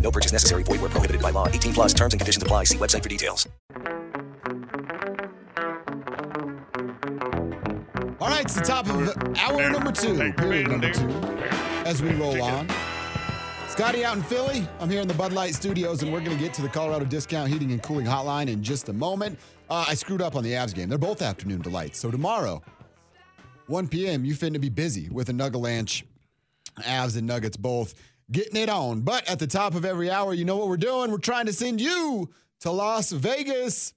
No purchase necessary. Void where prohibited by law. 18 plus terms and conditions apply. See website for details. All right, it's the top of hour number two, period number two, as we roll on. Scotty out in Philly. I'm here in the Bud Light Studios, and we're going to get to the Colorado Discount Heating and Cooling Hotline in just a moment. Uh, I screwed up on the Avs game. They're both afternoon delights. So tomorrow, 1 p.m., you finna be busy with a Nuggalanch, Avs and Nuggets both getting it on. But at the top of every hour, you know what we're doing? We're trying to send you to Las Vegas.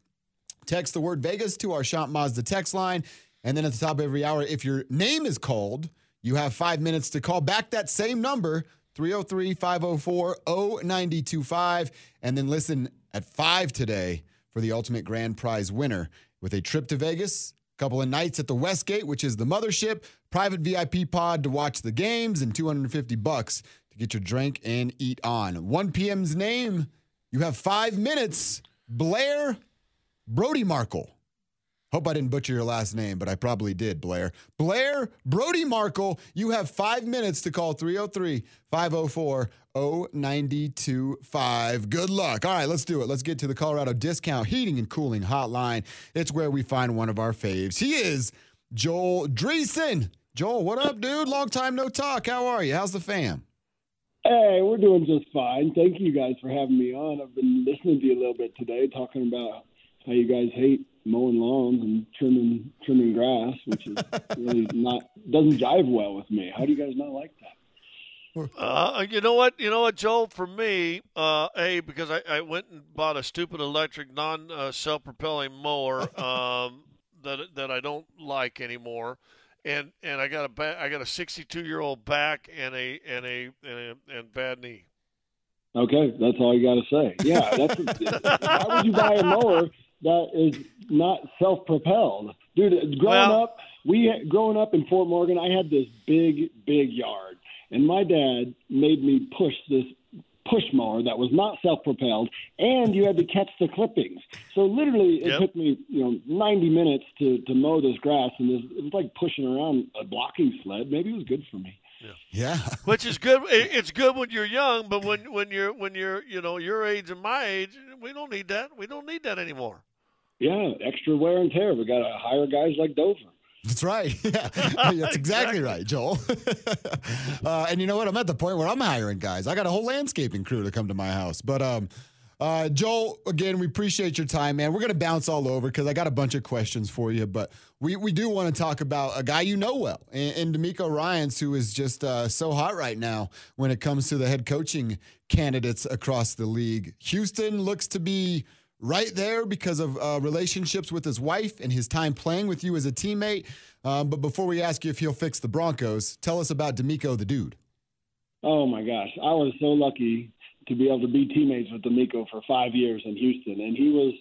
Text the word Vegas to our Shop Mazda text line. And then at the top of every hour, if your name is called, you have five minutes to call back that same number, 303 504 0925. And then listen at 5 today for the ultimate grand prize winner with a trip to Vegas, a couple of nights at the Westgate, which is the mothership, private VIP pod to watch the games, and 250 bucks get your drink and eat on. 1 p.m.'s name, you have five minutes. Blair Brody Markle. Hope I didn't butcher your last name, but I probably did, Blair. Blair Brody Markle, you have five minutes to call 303 504 0925. Good luck. All right, let's do it. Let's get to the Colorado Discount Heating and Cooling Hotline. It's where we find one of our faves. He is Joel Dreessen. Joel, what up, dude? Long time no talk. How are you? How's the fam? Hey, we're doing just fine. Thank you guys for having me on. I've been listening to you a little bit today, talking about how you guys hate mowing lawns and trimming trimming grass, which is really not doesn't jive well with me. How do you guys not like that? Uh, you know what? You know what, Joel? For me, uh, a because I, I went and bought a stupid electric, non uh, self propelling mower um, that that I don't like anymore, and and I got a ba- I got a 62 year old back and a and a and a and bad knee. Okay, that's all you got to say. Yeah, that's why would you buy a mower that is not self propelled, dude? Growing Well- up, we growing up in Fort Morgan, I had this big big yard, and my dad made me push this push mower that was not self propelled, and you had to catch the clippings. So literally, it Yep. took me you know 90 minutes to to mow this grass, and this, it was like pushing around a blocking sled. Maybe it was good for me. Yeah. Which is good. It's good when you're young, but when when you're when you're you know your age and my age, we don't need that. We don't need that anymore. Yeah, extra wear and tear. We got to hire guys like Dover. That's right. Yeah, that's exactly right, Joel. uh, and you know what? I'm at the point where I'm hiring guys. I got a whole landscaping crew to come to my house. But um, uh, Joel, again, we appreciate your time, man. We're gonna bounce all over because I got a bunch of questions for you. But we we do want to talk about a guy you know well, and, and DeMeco Ryans, who is just uh, so hot right now when it comes to the head coaching candidates across the league. Houston looks to be right there because of uh, relationships with his wife and his time playing with you as a teammate. Um, but before we ask you if he'll fix the Broncos, tell us about DeMeco the dude. Oh my gosh, I was so lucky to be able to be teammates with DeMeco for five years in Houston, and he was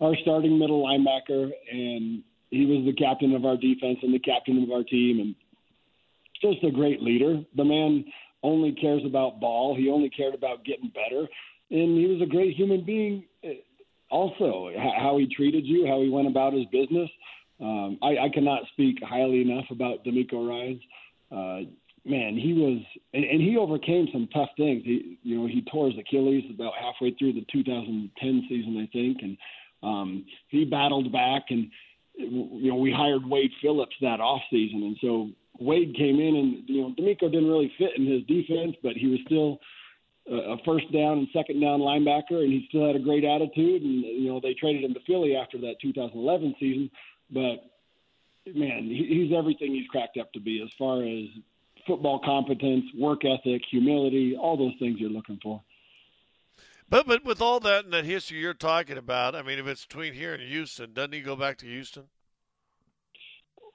our starting middle linebacker, and he was the captain of our defense and the captain of our team, and just a great leader. The man only cares about ball. He only cared about getting better, and he was a great human being. Also, how he treated you, how he went about his business. Um, I, I cannot speak highly enough about DeMeco Ryans. Uh, man, he was, and, and he overcame some tough things. He, you know, he tore his Achilles about halfway through the 2010 season, I think, and um, he battled back. And you know, we hired Wade Phillips that off season, and so Wade came in, and you know, DeMeco didn't really fit in his defense, but he was still a first down and second down linebacker, and he still had a great attitude. And you know they traded him to Philly after that 2011 season, but man, he's everything he's cracked up to be as far as football competence, work ethic, humility, all those things you're looking for. But but with all that and that history you're talking about, I mean, if it's between here and Houston, doesn't he go back to Houston?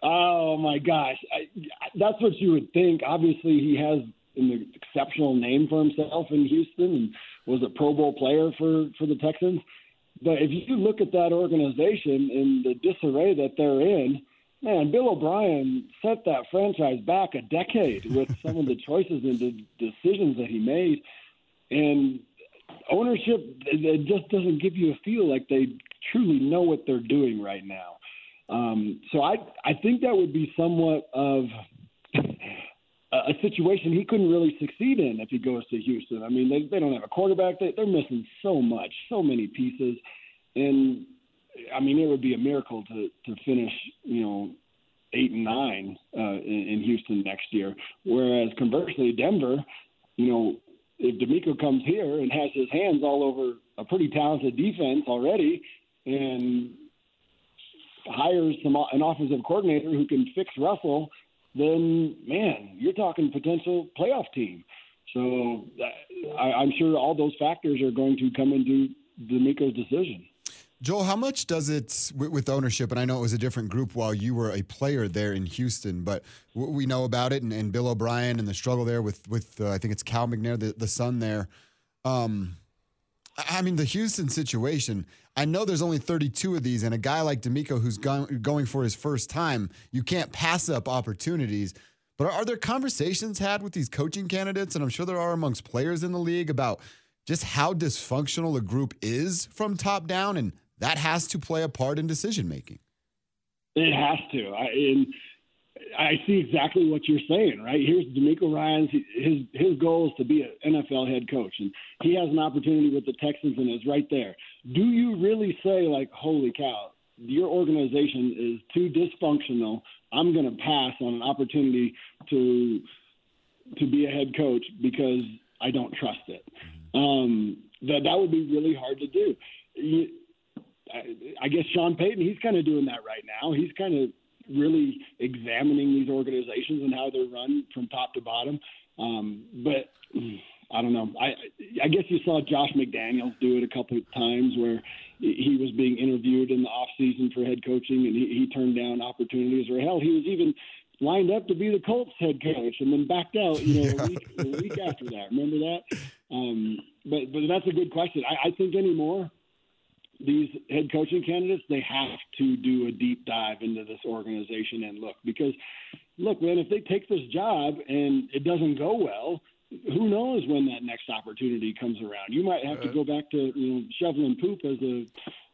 Oh my gosh, I, that's what you would think. Obviously, he has an exceptional name for himself in Houston and was a Pro Bowl player for for the Texans. But if you look at that organization and the disarray that they're in, man, Bill O'Brien set that franchise back a decade with some of the choices and the decisions that he made. And ownership, it just doesn't give you a feel like they truly know what they're doing right now. Um, so I, I think that would be somewhat of a situation he couldn't really succeed in if he goes to Houston. I mean, they, they don't have a quarterback. They, they're missing so much, so many pieces. And I mean, it would be a miracle to to finish, you know, eight and nine uh, in, in Houston next year. Whereas conversely, Denver, you know, if DeMeco comes here and has his hands all over a pretty talented defense already, and hires some an offensive coordinator who can fix Russell, then man, you're talking potential playoff team. So I, I'm sure all those factors are going to come into DeMeco's decision. Joel, how much does it with ownership? And I know it was a different group while you were a player there in Houston, but we know about it and, and Bill O'Brien and the struggle there with with uh, I think it's Cal McNair, the, the son there. Um, I mean, the Houston situation. I know there's only 32 of these, and a guy like DeMeco who's go- going for his first time, you can't pass up opportunities. But are there conversations had with these coaching candidates, and I'm sure there are amongst players in the league about just how dysfunctional a group is from top down and that has to play a part in decision making. It has to. I, and I see exactly what you're saying, right? Here's DeMeco Ryans. His his goal is to be an NFL head coach, and he has an opportunity with the Texans, and is right there. Do you really say like, "Holy cow, your organization is too dysfunctional. I'm going to pass on an opportunity to to be a head coach because I don't trust it." Mm-hmm. Um, that that would be really hard to do. You, I guess Sean Payton, he's kind of doing that right now. He's kind of really examining these organizations and how they're run from top to bottom. Um, but I don't know. I I guess you saw Josh McDaniels do it a couple of times where he was being interviewed in the off season for head coaching and he, he turned down opportunities. Or hell, he was even lined up to be the Colts head coach and then backed out. You know, a week, a week after that. Remember that? Um, but but that's a good question. I, I think anymore these head coaching candidates, they have to do a deep dive into this organization and look because, look, man, if they take this job and it doesn't go well, who knows when that next opportunity comes around? You might have to uh, go back to you know shoveling poop as a,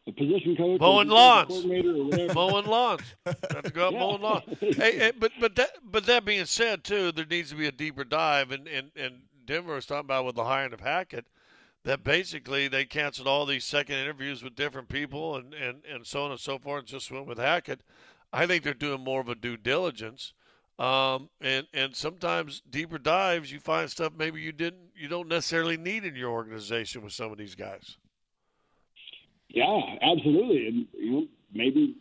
a position coach, mowing lawns, mowing lawns. have to go out yeah. mowing lawns. hey, hey, but but that but that being said, too, there needs to be a deeper dive, and and and Denver was talking about with the hiring of Hackett that basically they canceled all these second interviews with different people and, and, and so on and so forth and just went with Hackett. I think they're doing more of a due diligence. Um, and, and sometimes deeper dives, you find stuff maybe you didn't, you don't necessarily need in your organization with some of these guys. Yeah, absolutely. And, you know, maybe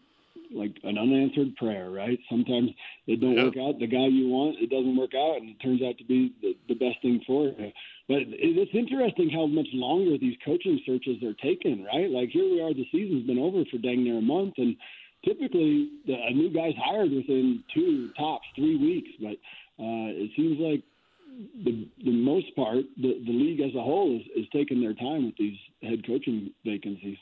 like an unanswered prayer, right? Sometimes it don't work out. The guy you want, it doesn't work out, and it turns out to be the, the best thing for you. But it's interesting how much longer these coaching searches are taken, right? Like here we are, the season's been over for dang near a month, and typically the, a new guy's hired within two tops three weeks. But uh, it seems like the the most part, the, the league as a whole is, is taking their time with these head coaching vacancies.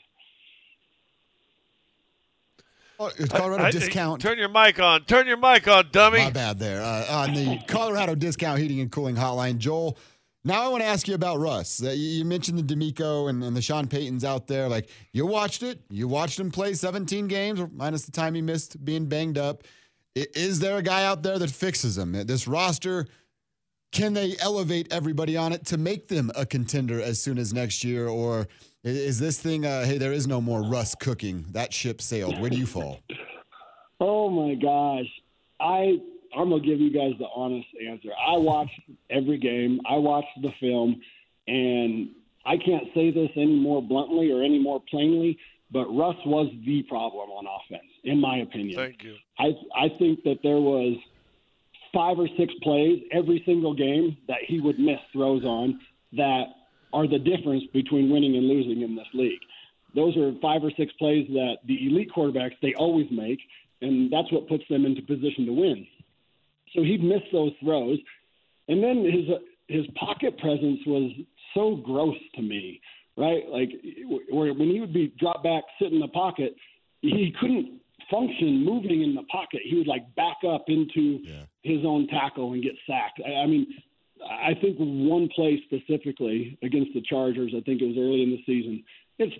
Oh, Colorado I, discount. Turn your mic on. Turn your mic on, dummy. My bad there. Uh, on the Colorado discount heating and cooling hotline, Joel now I want to ask you about Russ. Uh, you mentioned the DeMeco and, and, the Sean Paytons out there. Like you watched it. You watched him play 17 games, minus the time he missed being banged up. Is there a guy out there that fixes him? This roster, can they elevate everybody on it to make them a contender as soon as next year? Or is this thing, uh, hey, there is no more Russ cooking? That ship sailed. Where do you fall? Oh my gosh. I I'm gonna give you guys the honest answer. I watched every game. I watched the film, And I can't say this any more bluntly or any more plainly, but Russ was the problem on offense, in my opinion. Thank you. I I think that there was five or six plays every single game that he would miss throws on that are the difference between winning and losing in this league. Those are five or six plays that the elite quarterbacks they always make, and that's what puts them into position to win. So he'd miss those throws, and then his his pocket presence was so gross to me, right? Like where when he would be dropped back, sit in the pocket, he couldn't function moving in the pocket. He would like back up into Yeah. his own tackle and get sacked. I, I mean, I think one play specifically against the Chargers, I think it was early in the season. It's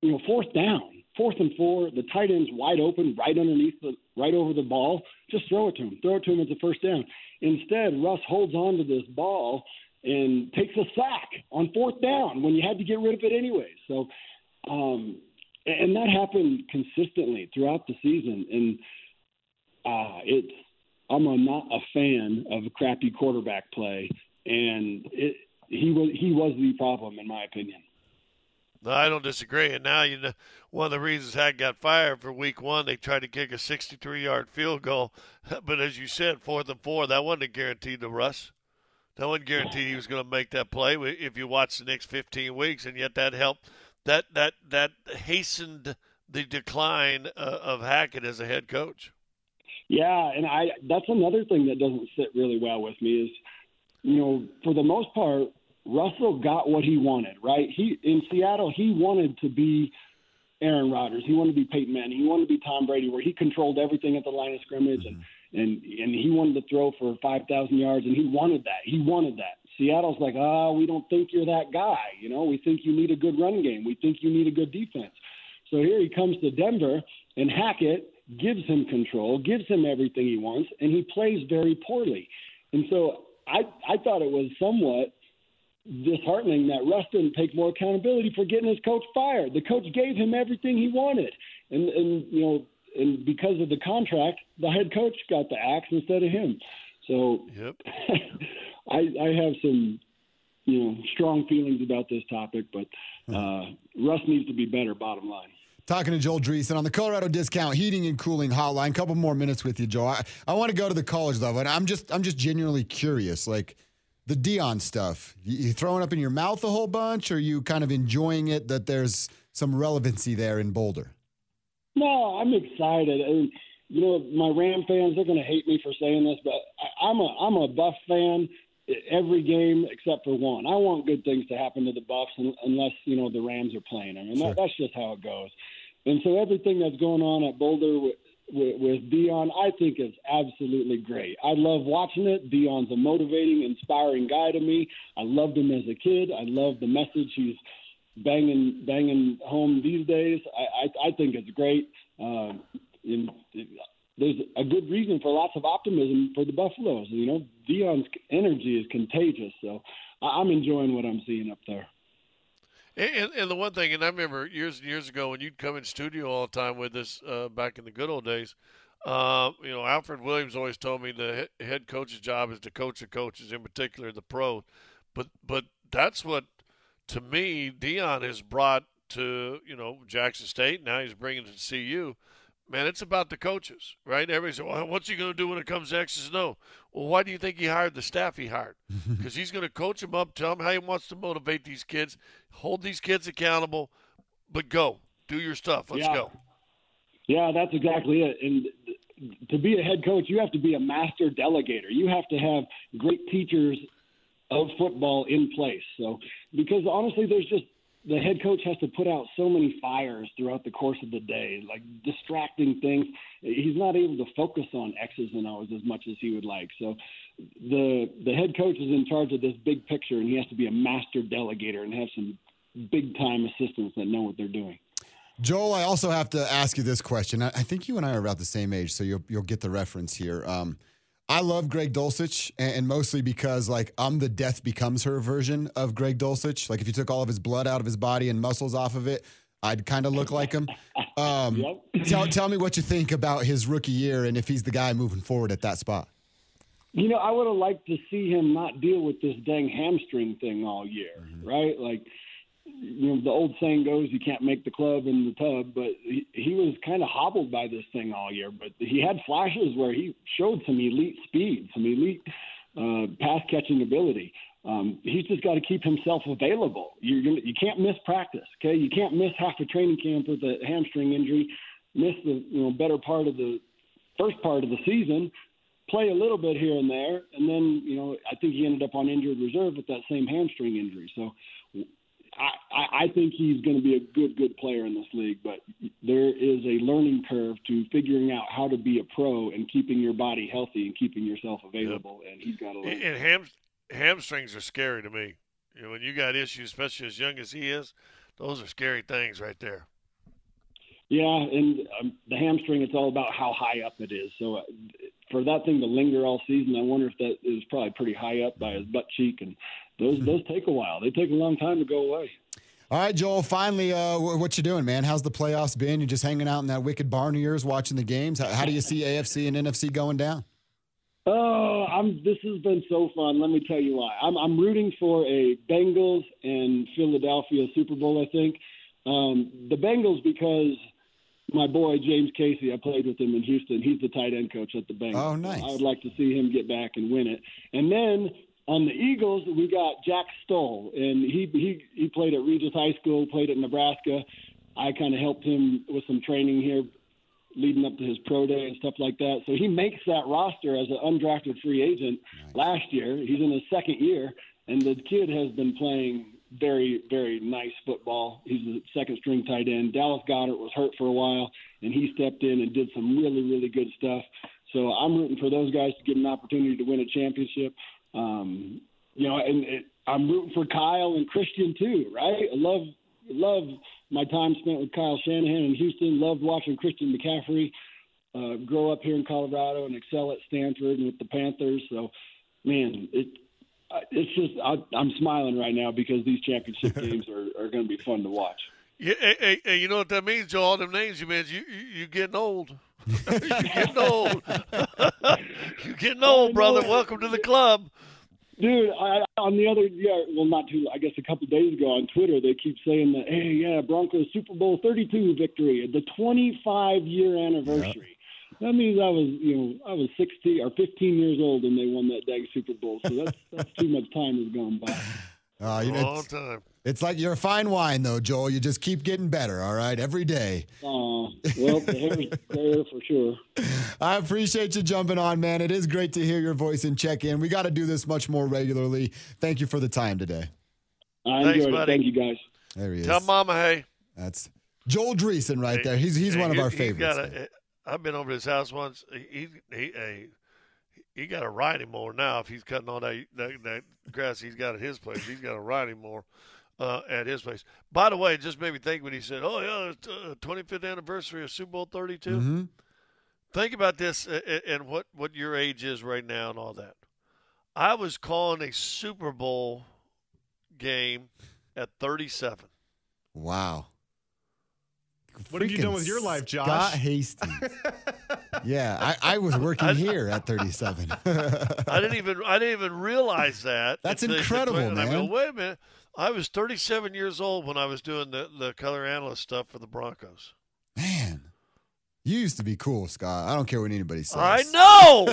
you know fourth down, fourth and four. The tight end's wide open, right underneath the, right over the ball. Just throw it to him. Throw it to him as a first down. Instead, Russ holds on to this ball and takes a sack on fourth down when you had to get rid of it anyway. So, um, and that happened consistently throughout the season. And uh, it's I'm a, not a fan of crappy quarterback play, and it, he was he was the problem in my opinion. I don't disagree. And now you know one of the reasons Hack got fired for Week One, they tried to kick a 63-yard field goal, but as you said, fourth and four, that wasn't a guarantee to Russ. That wasn't guaranteed he was going to make that play if you watch the next 15 weeks, and yet that helped. That that that hastened the decline uh, of Hackett as a head coach. Yeah, and I that's another thing that doesn't sit really well with me is, you know, for the most part, Russell got what he wanted, right? He in Seattle, he wanted to be Aaron Rodgers, he wanted to be Peyton Manning, he wanted to be Tom Brady, where he controlled everything at the line of scrimmage, and and and he wanted to throw for five thousand yards, and he wanted that. He wanted that. Seattle's like, ah, oh, we don't think you're that guy. You know, we think you need a good run game. We think you need a good defense. So here he comes to Denver, and Hackett gives him control, gives him everything he wants, and he plays very poorly. And so I I thought it was somewhat disheartening that Russ didn't take more accountability for getting his coach fired. The coach gave him everything he wanted, and and you know, and because of the contract, the head coach got the axe instead of him. So Yep. I I have some you know strong feelings about this topic, but uh, Russ needs to be better. Bottom line. Talking to Joel Dreessen on the Colorado Discount Heating and Cooling Hotline. Couple more minutes with you, Joel. I, I want to go to the college level, and I'm just I'm just genuinely curious, like the Deion stuff. You, you throwing up in your mouth a whole bunch, or you kind of enjoying it that there's some relevancy there in Boulder? No, I'm excited. And you know, my Ram fans they're going to hate me for saying this, but I, I'm a I'm a Buff fan every game except for one. I want good things to happen to the Buffs un- unless you know the Rams are playing. I mean, Sure. that, that's just how it goes. And so everything that's going on at Boulder with, with, with Deion, I think is absolutely great. I love watching it. Deion's a motivating, inspiring guy to me. I loved him as a kid. I love the message he's banging banging home these days. I I, I think it's great. Um, and there's a good reason for lots of optimism for the Buffaloes. You know, Deion's energy is contagious, so I'm enjoying what I'm seeing up there. And, and, the one thing, and I remember years and years ago when you'd come in studio all the time with us uh, back in the good old days. Uh, you know, Alfred Williams always told me the head coach's job is to coach the coaches, in particular the pros. But but that's what, to me, Deion has brought to you know Jackson State. Now he's bringing to CU. Man, it's about the coaches, right? Everybody says, well, what's he going to do when it comes to X's and O? Well, why do you think he hired the staff he hired? Because he's going to coach them up, tell them how he wants to motivate these kids, hold these kids accountable, but go. Do your stuff. Let's Yeah. go. Yeah, that's exactly it. And to be a head coach, you have to be a master delegator. You have to have great teachers of football in place. So, because honestly, there's just the head coach has to put out so many fires throughout the course of the day, like distracting things. He's not able to focus on X's and O's as much as he would like. So, the the head coach is in charge of this big picture, and he has to be a master delegator and have some big time assistants that know what they're doing. Joel, I also have to ask you this question. I, I think you and I are about the same age, so you'll you'll get the reference here. Um, I love Greg Dulcich, and, mostly because like I'm the death becomes her version of Greg Dulcich. Like if you took all of his blood out of his body and muscles off of it, I'd kind of look like him. Um, Yep. Tell tell me what you think about his rookie year and if he's the guy moving forward at that spot. You know, I would have liked to see him not deal with this dang hamstring thing all year, Mm-hmm. right? Like, you know, the old saying goes, you can't make the club in the tub, but he, he was kind of hobbled by this thing all year. But he had flashes where he showed some elite speed, some elite uh, pass catching ability. Um, he's just got to keep himself available. Gonna, you can't miss practice, okay? You can't miss half a training camp with a hamstring injury, miss the you know better part of the first part of the season, play a little bit here and there, and then you know I think he ended up on injured reserve with that same hamstring injury. So I, I, I think he's going to be a good good player in this league, but there is a learning curve to figuring out how to be a pro and keeping your body healthy and keeping yourself available, and he's got to learn. And ham, hamstrings are scary to me. You know, when you got issues, especially as young as he is, those are scary things right there. Yeah, and um, the hamstring, it's all about how high up it is. So uh, for that thing to linger all season, I wonder if that is probably pretty high up by his butt cheek, and those those take a while. They take a long time to go away. All right, Joel. Finally, uh, what you doing, man? How's the playoffs been? You just hanging out in that wicked barn of yours, watching the games. How, how do you see AFC and NFC going down? Oh, I'm. This has been so fun. Let me tell you why. I'm I'm rooting for a Bengals and Philadelphia Super Bowl. I think um, the Bengals because my boy James Casey. I played with him in Houston. He's the tight end coach at the Bengals. Oh, nice. I would like to see him get back and win it. And then on the Eagles, we got Jack Stoll, and he he he played at Regis High School, played at Nebraska. I kind of helped him with some training here leading up to his pro day and stuff like that. So he makes that roster as an undrafted free agent last year. He's in his second year, and the kid has been playing very, very nice football. He's a second string tight end. Dallas Goedert was hurt for a while, and he stepped in and did some really, really good stuff. So I'm rooting for those guys to get an opportunity to win a championship. Um, you know, and it, I'm rooting for Kyle and Christian too, right? I love love my time spent with Kyle Shanahan in Houston. Loved watching Christian McCaffrey uh, grow up here in Colorado and excel at Stanford and with the Panthers. So, man, it it's just I, I'm smiling right now because these championship games are, are going to be fun to watch. Yeah, hey, hey, you know what that means, Joe? All them names you mentioned, you, you, you getting old. you getting old. you getting old, brother. Welcome to the club. Dude, I, on the other, yeah, well, not too, I guess a couple days ago on Twitter, they keep saying that, hey, yeah, Broncos Super Bowl 32 victory, the 25 year anniversary. That means I was, you know, I was 16 or 15 years old when they won that dang Super Bowl. So that's that's too much time has gone by. Uh, you know, Long it's, time. it's like you're a fine wine, though, Joel. You just keep getting better. All right, every day. Uh, well, the hair's there for sure. I appreciate you jumping on, man. It is great to hear your voice and check in. We got to do this much more regularly. Thank you for the time today. I Thanks, enjoyed it. buddy. Thank you, guys. There he is. Tell Mama, hey. That's Joel Dreessen right there. He's he's Hey, one of he- our favorites. got a- I've been over to his house once. He he he, he got to ride him more now. If he's cutting all that, that that grass he's got at his place, he's got a riding mower uh, at his place. By the way, it just made me think when he said, "Oh yeah, it's uh, 25th anniversary of Super Bowl 32." Mhm. Think about this uh, uh, and what what your age is right now and all that. I was calling a Super Bowl game at 37. Wow. What have you done with your life, Josh? Scott Hastings. yeah, I, I was working here at 37. I didn't even I didn't even realize that. That's until incredible, 20, and I go, wait a minute. I was 37 years old when I was doing the, the color analyst stuff for the Broncos. Man, you used to be cool, Scott. I don't care what anybody says. I know.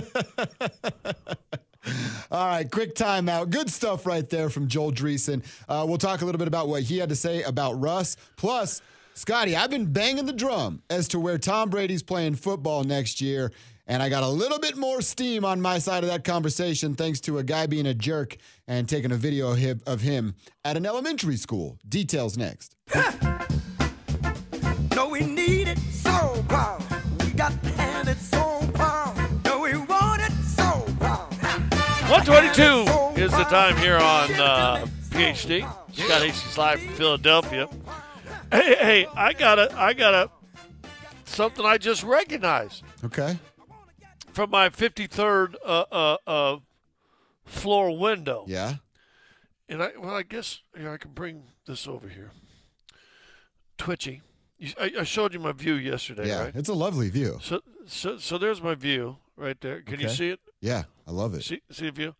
All right, quick timeout. Good stuff right there from Joel Dreessen. Uh, we'll talk a little bit about what he had to say about Russ. Plus, Scotty, I've been banging the drum as to where Tom Brady's playing football next year. And I got a little bit more steam on my side of that conversation thanks to a guy being a jerk and taking a video of him, at an elementary school. Details next. No, we need it so bad. We got to have it so bad. No, we want it so bad. 122 is the time here on uh, PhD. Scott Hastings live from Philadelphia. Hey, hey, I got a, I got a, something I just recognized Okay. from my 53rd uh, uh, uh, floor window. Yeah. And I, well, I guess here I can bring this over here. Twitchy. You, I, I showed you my view yesterday, Yeah. right? It's a lovely view. So, so, so there's my view right there. Can you see it? Yeah. I love it. See, see if view.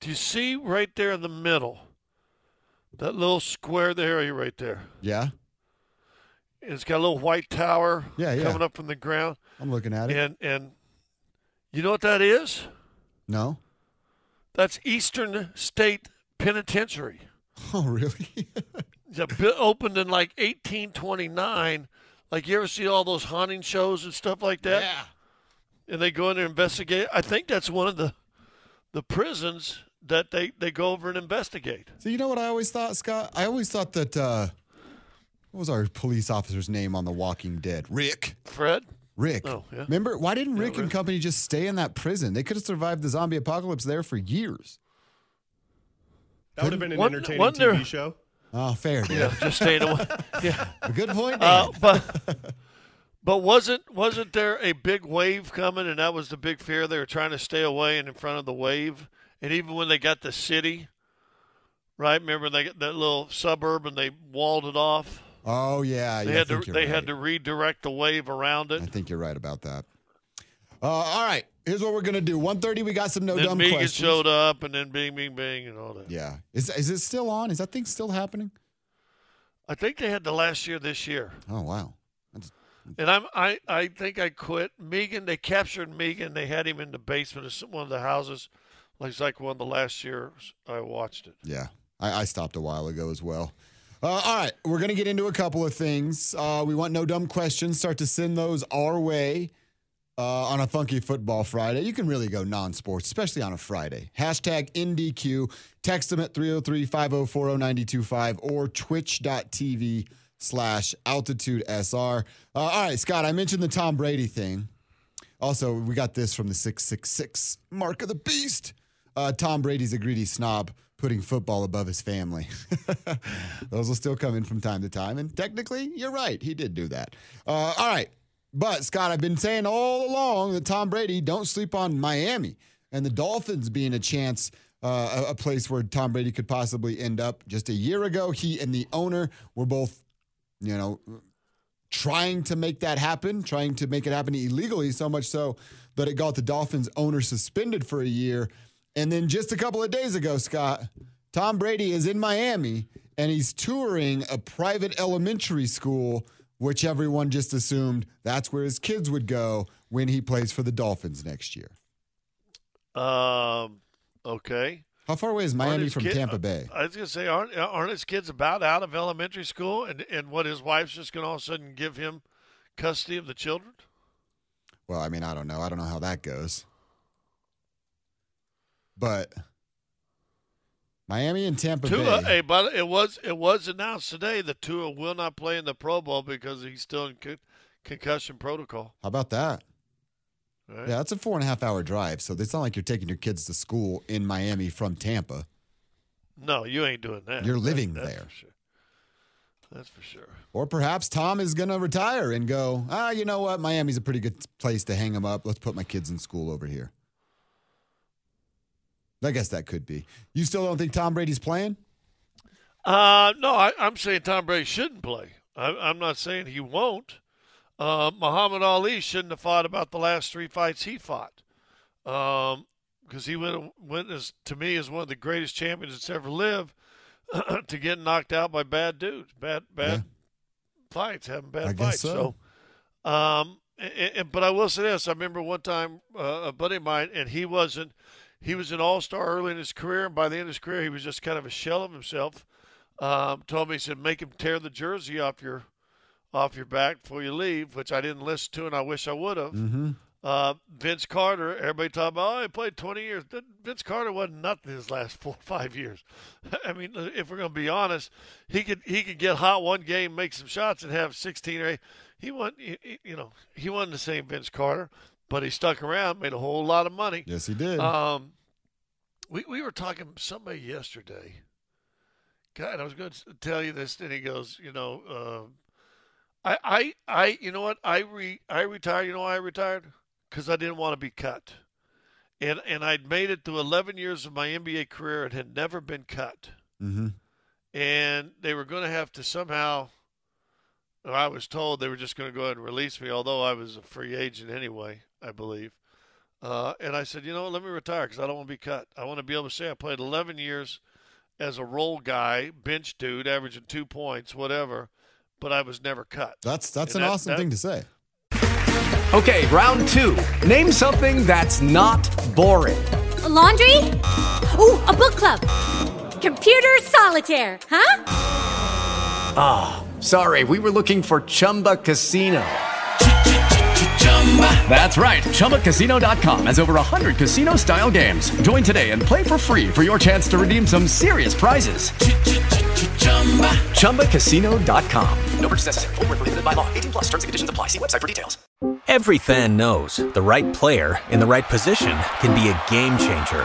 do you see right there in the middle that little square there right there. Yeah, It's got a little white tower Yeah, yeah. coming up from the ground, I'm looking at it. and and you know what that is? No. That's Eastern State Penitentiary. Oh, really? It bu- opened in like 1829. Like you ever see all those haunting shows and stuff like that? yeah. And they go in there and investigate. I think that's one of the the prisons that they, they go over and investigate. So you know what I always thought, Scott? I always thought that uh what was our police officer's name on The Walking Dead? Rick. Fred? Rick. Oh, yeah. Remember, why didn't Rick and company just stay in that prison? They could have survived the zombie apocalypse there for years. That would have been an Wasn't- entertaining wasn't TV show. Oh, fair. dude. Yeah, just staying away. Yeah. A good point. Uh, but but wasn't wasn't there a big wave coming and that was the big fear they were trying to stay away and in front of the wave and even when they got the city right remember they got that little suburb and they walled it off oh yeah, they yeah. Had to they right. had to redirect the wave around it I think you're right about that. Uh, all right, here's what we're gonna do. 1:30, we got some no then dumb Negan questions. showed up and then bing bing bing and all that Yeah, is is it still on? Is that thing still happening? I think they had the last year this year Oh wow. That's- and I'm I I think I quit Negan they captured Negan they had him in the basement of some- one of the houses like it's like one of the last years I watched it Yeah, I, I stopped a while ago as well. Uh, all right, we're going to get into a couple of things. Uh, we want no dumb questions. Start to send those our way uh, on a Funky Football Friday. You can really go non sports, especially on a Friday. Hashtag NDQ. Text them at 303 504 925 or twitch.tv slash altitude SR. Uh, all right, Scott, I mentioned the Tom Brady thing. Also, we got this from the 666 Mark of the Beast. Uh, Tom Brady's a greedy snob, putting football above his family. Those will still come in from time to time. And technically, you're right. He did do that. Uh, all right. But, Scott, I've been saying all along that Tom Brady, don't sleep on Miami and the Dolphins being a chance, uh, a, a place where Tom Brady could possibly end up. Just a year ago, he and the owner were both, you know, trying to make that happen, trying to make it happen illegally, so much so that it got the Dolphins owner suspended for a year. And then just a couple of days ago, Scott, Tom Brady is in Miami and he's touring a private elementary school, which everyone just assumed that's where his kids would go when he plays for the Dolphins next year. Um. Okay. How far away is Miami from kid- Tampa Bay? I was gonna say, aren't aren't his kids about out of elementary school, and and what his wife's just gonna all of a sudden give him custody of the children? Well, I mean, I don't know. I don't know how that goes. But Miami and Tampa Tua, Bay. hey, but it was it was announced today that Tua will not play in the Pro Bowl because he's still in con- concussion protocol. How about that? Right? Yeah, that's a four and a half hour drive. So it's not like you're taking your kids to school in Miami from Tampa. No, you ain't doing that. You're That- living that's there. For sure. That's for sure. Or perhaps Tom is going to retire and go, ah, you know what? Miami's a pretty good place to hang them up. Let's put my kids in school over here. I guess that could be. You still don't think Tom Brady's playing? Uh, no, I, I'm saying Tom Brady shouldn't play. I, I'm not saying he won't. Uh, Muhammad Ali shouldn't have fought about the last three fights he fought, because he went went as to me as one of the greatest champions that's ever lived, to get knocked out by bad dudes, bad bad Yeah. fights, having bad I fights. so. So, um, a- a- but I will say this: I remember one time uh, a buddy of mine, and he wasn't. He was an all-star early in his career, and by the end of his career, he was just kind of a shell of himself. Um, told me he said, "Make him tear the jersey off your off your back before you leave," which I didn't listen to, and I wish I would have. Mm-hmm. Uh, Vince Carter, everybody talking about, oh, he played 20 years. Vince Carter wasn't nothing his last four or five years. I mean, if we're going to be honest, he could he could get hot one game, make some shots, and have 16 or 8. He wasn't, you know, he wasn't the same Vince Carter, but he stuck around, made a whole lot of money. Yes, he did. Um, we we were talking to somebody yesterday. God, I was going to tell you this, and he goes, you know, uh, I I I, you know what? I re I retired. You know why I retired? Because I didn't want to be cut, and and I'd made it through 11 years of my NBA career and had never been cut, mm-hmm. and they were going to have to somehow. I was told they were just going to go ahead and release me, although I was a free agent anyway, I believe. Uh, and I said, you know what, let me retire because I don't want to be cut. I want to be able to say I played 11 years as a role guy, bench dude, averaging two points, whatever, but I was never cut. That's that's And an that- awesome that- thing to say. Okay, round two. Name something that's not boring. A laundry? Ooh, a book club. Computer solitaire, huh? Ah, sorry, we were looking for Chumba Casino. That's right, ChumbaCasino.com has over 100 casino style games. Join today and play for free for your chance to redeem some serious prizes. ChumbaCasino.com. No purchase necessary, Void where prohibited by law, 18 plus terms and conditions apply. See website for details. Every fan knows the right player in the right position can be a game changer.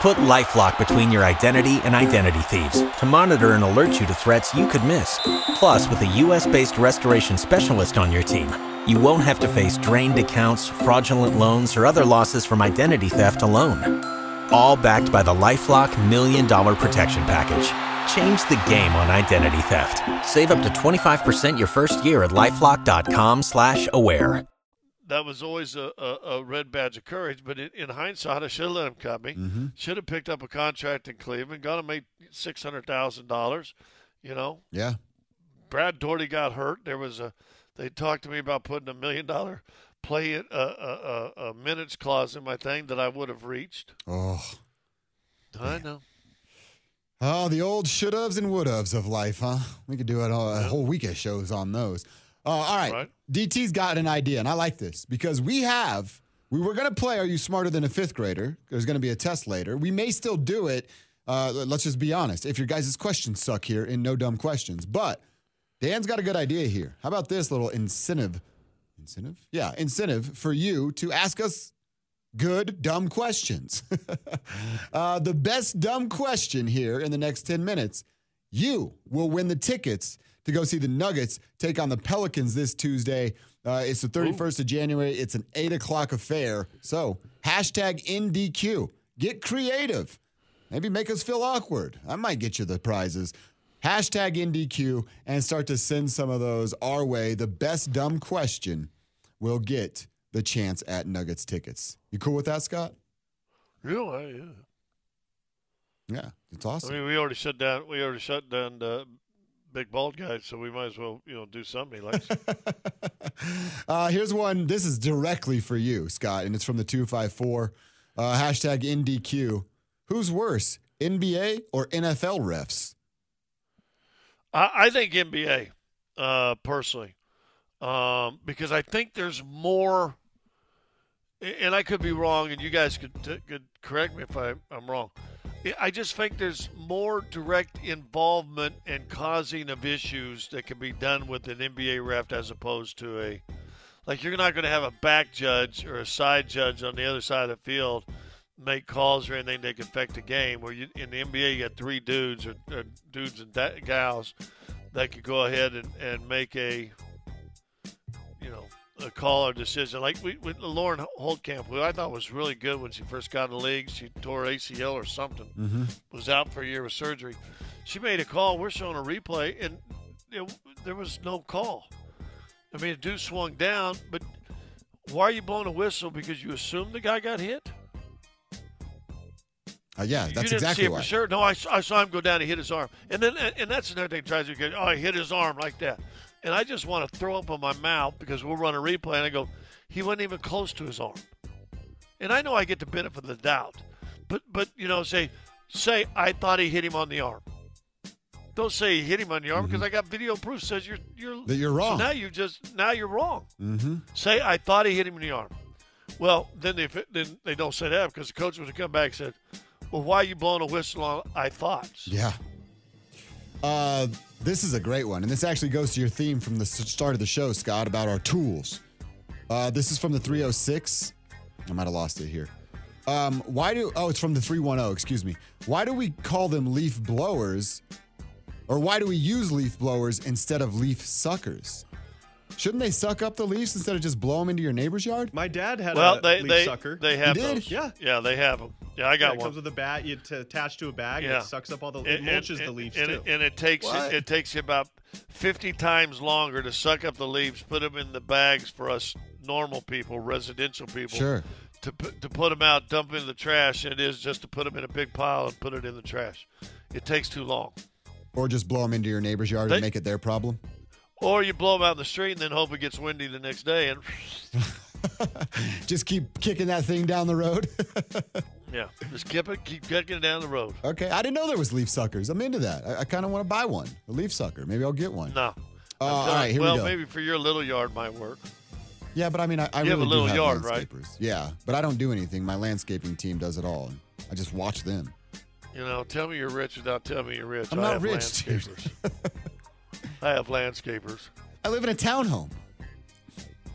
Put LifeLock between your identity and identity thieves to monitor and alert you to threats you could miss. Plus, with a US-based restoration specialist on your team, you won't have to face drained accounts, fraudulent loans, or other losses from identity theft alone. All backed by the LifeLock Million Dollar Protection Package. Change the game on identity theft. Save up to 25% your first year at LifeLock.com slash aware. that was always a, a, a red badge of courage. But in, in hindsight, I should have let him cut me. Mm-hmm. Should have picked up a contract in Cleveland. Got him made six hundred thousand dollars. You know, Yeah. Brad Daugherty got hurt. There was a. They talked to me about putting a million dollar play it a, a, a, minutes clause in my thing that I would have reached. Oh. I know. Oh, the old should haves and would haves of life, huh? We could do a, a whole week of shows on those. Uh, all right. Right. DT's got an idea, and I like this because we have, we were going to play Are You Smarter Than a Fifth Grader? There's going to be a test later. We may still do it. Uh, let's just be honest. If your guys' questions suck here in No Dumb Questions. But Dan's got a good idea here. How about this little incentive? Incentive? Yeah, incentive for you to ask us good, dumb questions. uh, the best dumb question here in the next 10 minutes, you will win the tickets to go see the Nuggets take on the Pelicans this Tuesday. Uh, it's the 31st of January. It's an 8 o'clock affair. So, hashtag NDQ. Get creative. Maybe make us feel awkward. I might get you the prizes. Hashtag NDQ and start to send some of those our way. The best dumb question will get the chance at Nuggets tickets. You cool with that, Scott? Really? Yeah. Yeah, it's awesome. I mean, we already shut down. We already shut down the big bald guy, so we might as well, you know, do something he likes. uh, here's one. This is directly for you, Scott, and it's from the 254. Uh, hashtag NDQ. Who's worse, NBA or NFL refs? I, I think NBA, uh, personally, um, because I think there's more, and I could be wrong, and you guys could, could correct me if I, I'm wrong. I just think there's more direct involvement and causing of issues that can be done with an NBA ref as opposed to a, like you're not going to have a back judge or a side judge on the other side of the field make calls or anything that can affect the game. Where you, in the NBA, you got three dudes or, or dudes and da- gals that could go ahead and, and make a, you know, a call or decision. Like we, with Lauren Holtkamp, who I thought was really good when she first got in the league. She tore ACL or something, Mm-hmm. was out for a year with surgery. She made a call. We're showing a replay, and it, there was no call. I mean, the dude swung down, but why are you blowing a whistle? Because you assume the guy got hit? Uh, yeah, you didn't exactly see it why. for sure. No, I, I saw him go down and hit his arm, and then and that's another thing. Tries to get oh, he hit his arm like that, and I just want to throw up on my mouth because we'll run a replay, and I go, he wasn't even close to his arm, and I know I get the benefit of the doubt, but but you know say say I thought he hit him on the arm. Don't say he hit him on the arm because I got video proof says you're you're Mm-hmm. That you're wrong. So now you just now you're wrong. Mm-hmm. Say I thought he hit him in the arm. Well, then they then they don't say that because the coach would have come back and said, "Well, why are you blowing a whistle on I thought?" Yeah. Uh, this is a great one, and this actually goes to your theme from the start of the show, Scott, about our tools. Uh, this is from the 306. I might have lost it here. Um, why do? Oh, it's from the 310. Excuse me. Why do we call them leaf blowers, or why do we use leaf blowers instead of leaf suckers? Shouldn't they suck up the leaves instead of just blow them into your neighbor's yard? My dad had Well, a they leaf they sucker. they have You did? those. Yeah. yeah, they have them. Yeah, I got it one. comes with a bat. You t- attach to a bag. and Yeah. it sucks up all the. And- It mulches and- the leaves and, too. It, and it takes it, it takes you about fifty times longer to suck up the leaves, put them in the bags for us normal people, residential people. Sure. To put to put them out, dump them in the trash, than it is just to put them in a big pile and put it in the trash. It takes too long. Or just blow them into your neighbor's yard They- and make it their problem. Or you blow them out in the street and then hope it gets windy the next day. And Just keep kicking that thing down the road. yeah, just keep it, keep kicking it down the road. okay. I didn't know there was leaf suckers. I'm into that. I, I kind of want to buy one, a leaf sucker. Maybe I'll get one. No. Uh, all right, here well, we go. maybe for your little yard might work. Yeah, but I mean, I, I You have really a little have yard, right? Yeah, but I don't do anything. My landscaping team does it all. I just watch them. You know, tell me you're rich without telling me you're rich. I'm I not have rich, dude. landscapers. I have landscapers. I live in a townhome.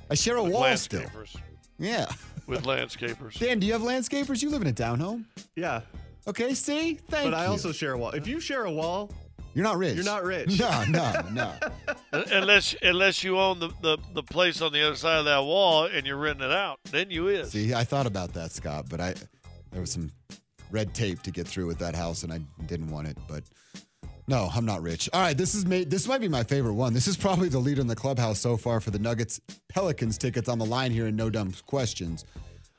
I share a With wall still. landscapers. Yeah. With landscapers. Dan, do you have landscapers? You live in a townhome. yeah, Okay, see? Thank but I also share a wall. If you share a wall, You're not rich. You're not rich. No, no, no. unless unless you own the, the, the place on the other side of that wall and you're renting it out, then you is. See, I thought about that, Scott, but I there was some red tape to get through with that house, and I didn't want it. But no, I'm not rich. All right, this is made. This might be my favorite one. This is probably the leader in the clubhouse so far for the Nuggets Pelicans tickets on the line here, and no dumb questions.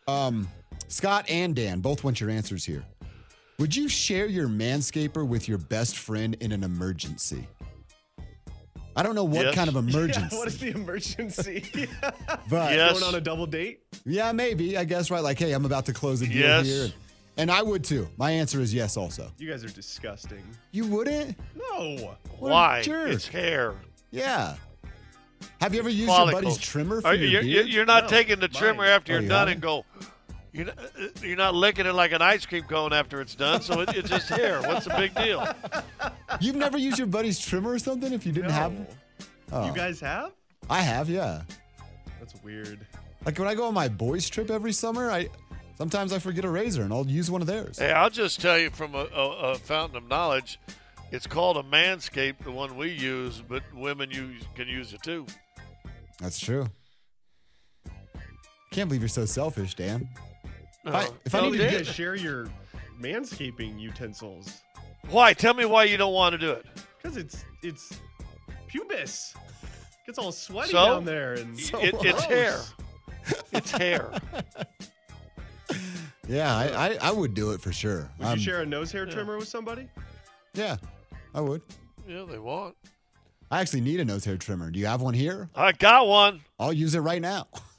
Um, Scott and Dan both want your answers here. Would you share your manscaper with your best friend in an emergency? I don't know what Yes. kind of emergency. Yeah, what is the emergency? But Yes. Going on a double date? yeah, maybe. I guess right. Like, hey, I'm about to close a deal Yes. here, and, and I would too. My answer is yes. Also, You guys are disgusting. you wouldn't? No. What Why? jerk. It's hair. Yeah. Have you ever used your buddy's trimmer for Are your you, you're, beard? you're not No, taking the trimmer mine. after Oh, you're you done haven't? and go. You're not, uh, you're not licking it like an ice cream cone after it's done, so it, it's just hair. What's the big deal? You've never used your buddy's trimmer or something if you didn't have No. one? Oh, You guys have? I have, yeah. That's weird. Like when I go on my boys' trip every summer, I sometimes I forget a razor and I'll use one of theirs. Hey, I'll just tell you from a, a, a fountain of knowledge. It's called a manscape, the one we use, but women use can use it too. That's true. Can't believe you're so selfish, Dan. If I- if I no, need to You Dan- guys share your manscaping utensils why? Tell me why you don't want to do it. because it's it's pubis. Gets all sweaty So? down there and So It, it's hair. It's hair. Yeah, I, I, I would do it for sure. Would Um, you share a nose hair trimmer with somebody? Yeah, I would. Yeah, they want. I actually need a nose hair trimmer. Do you have one here? I got one. I'll use it right now.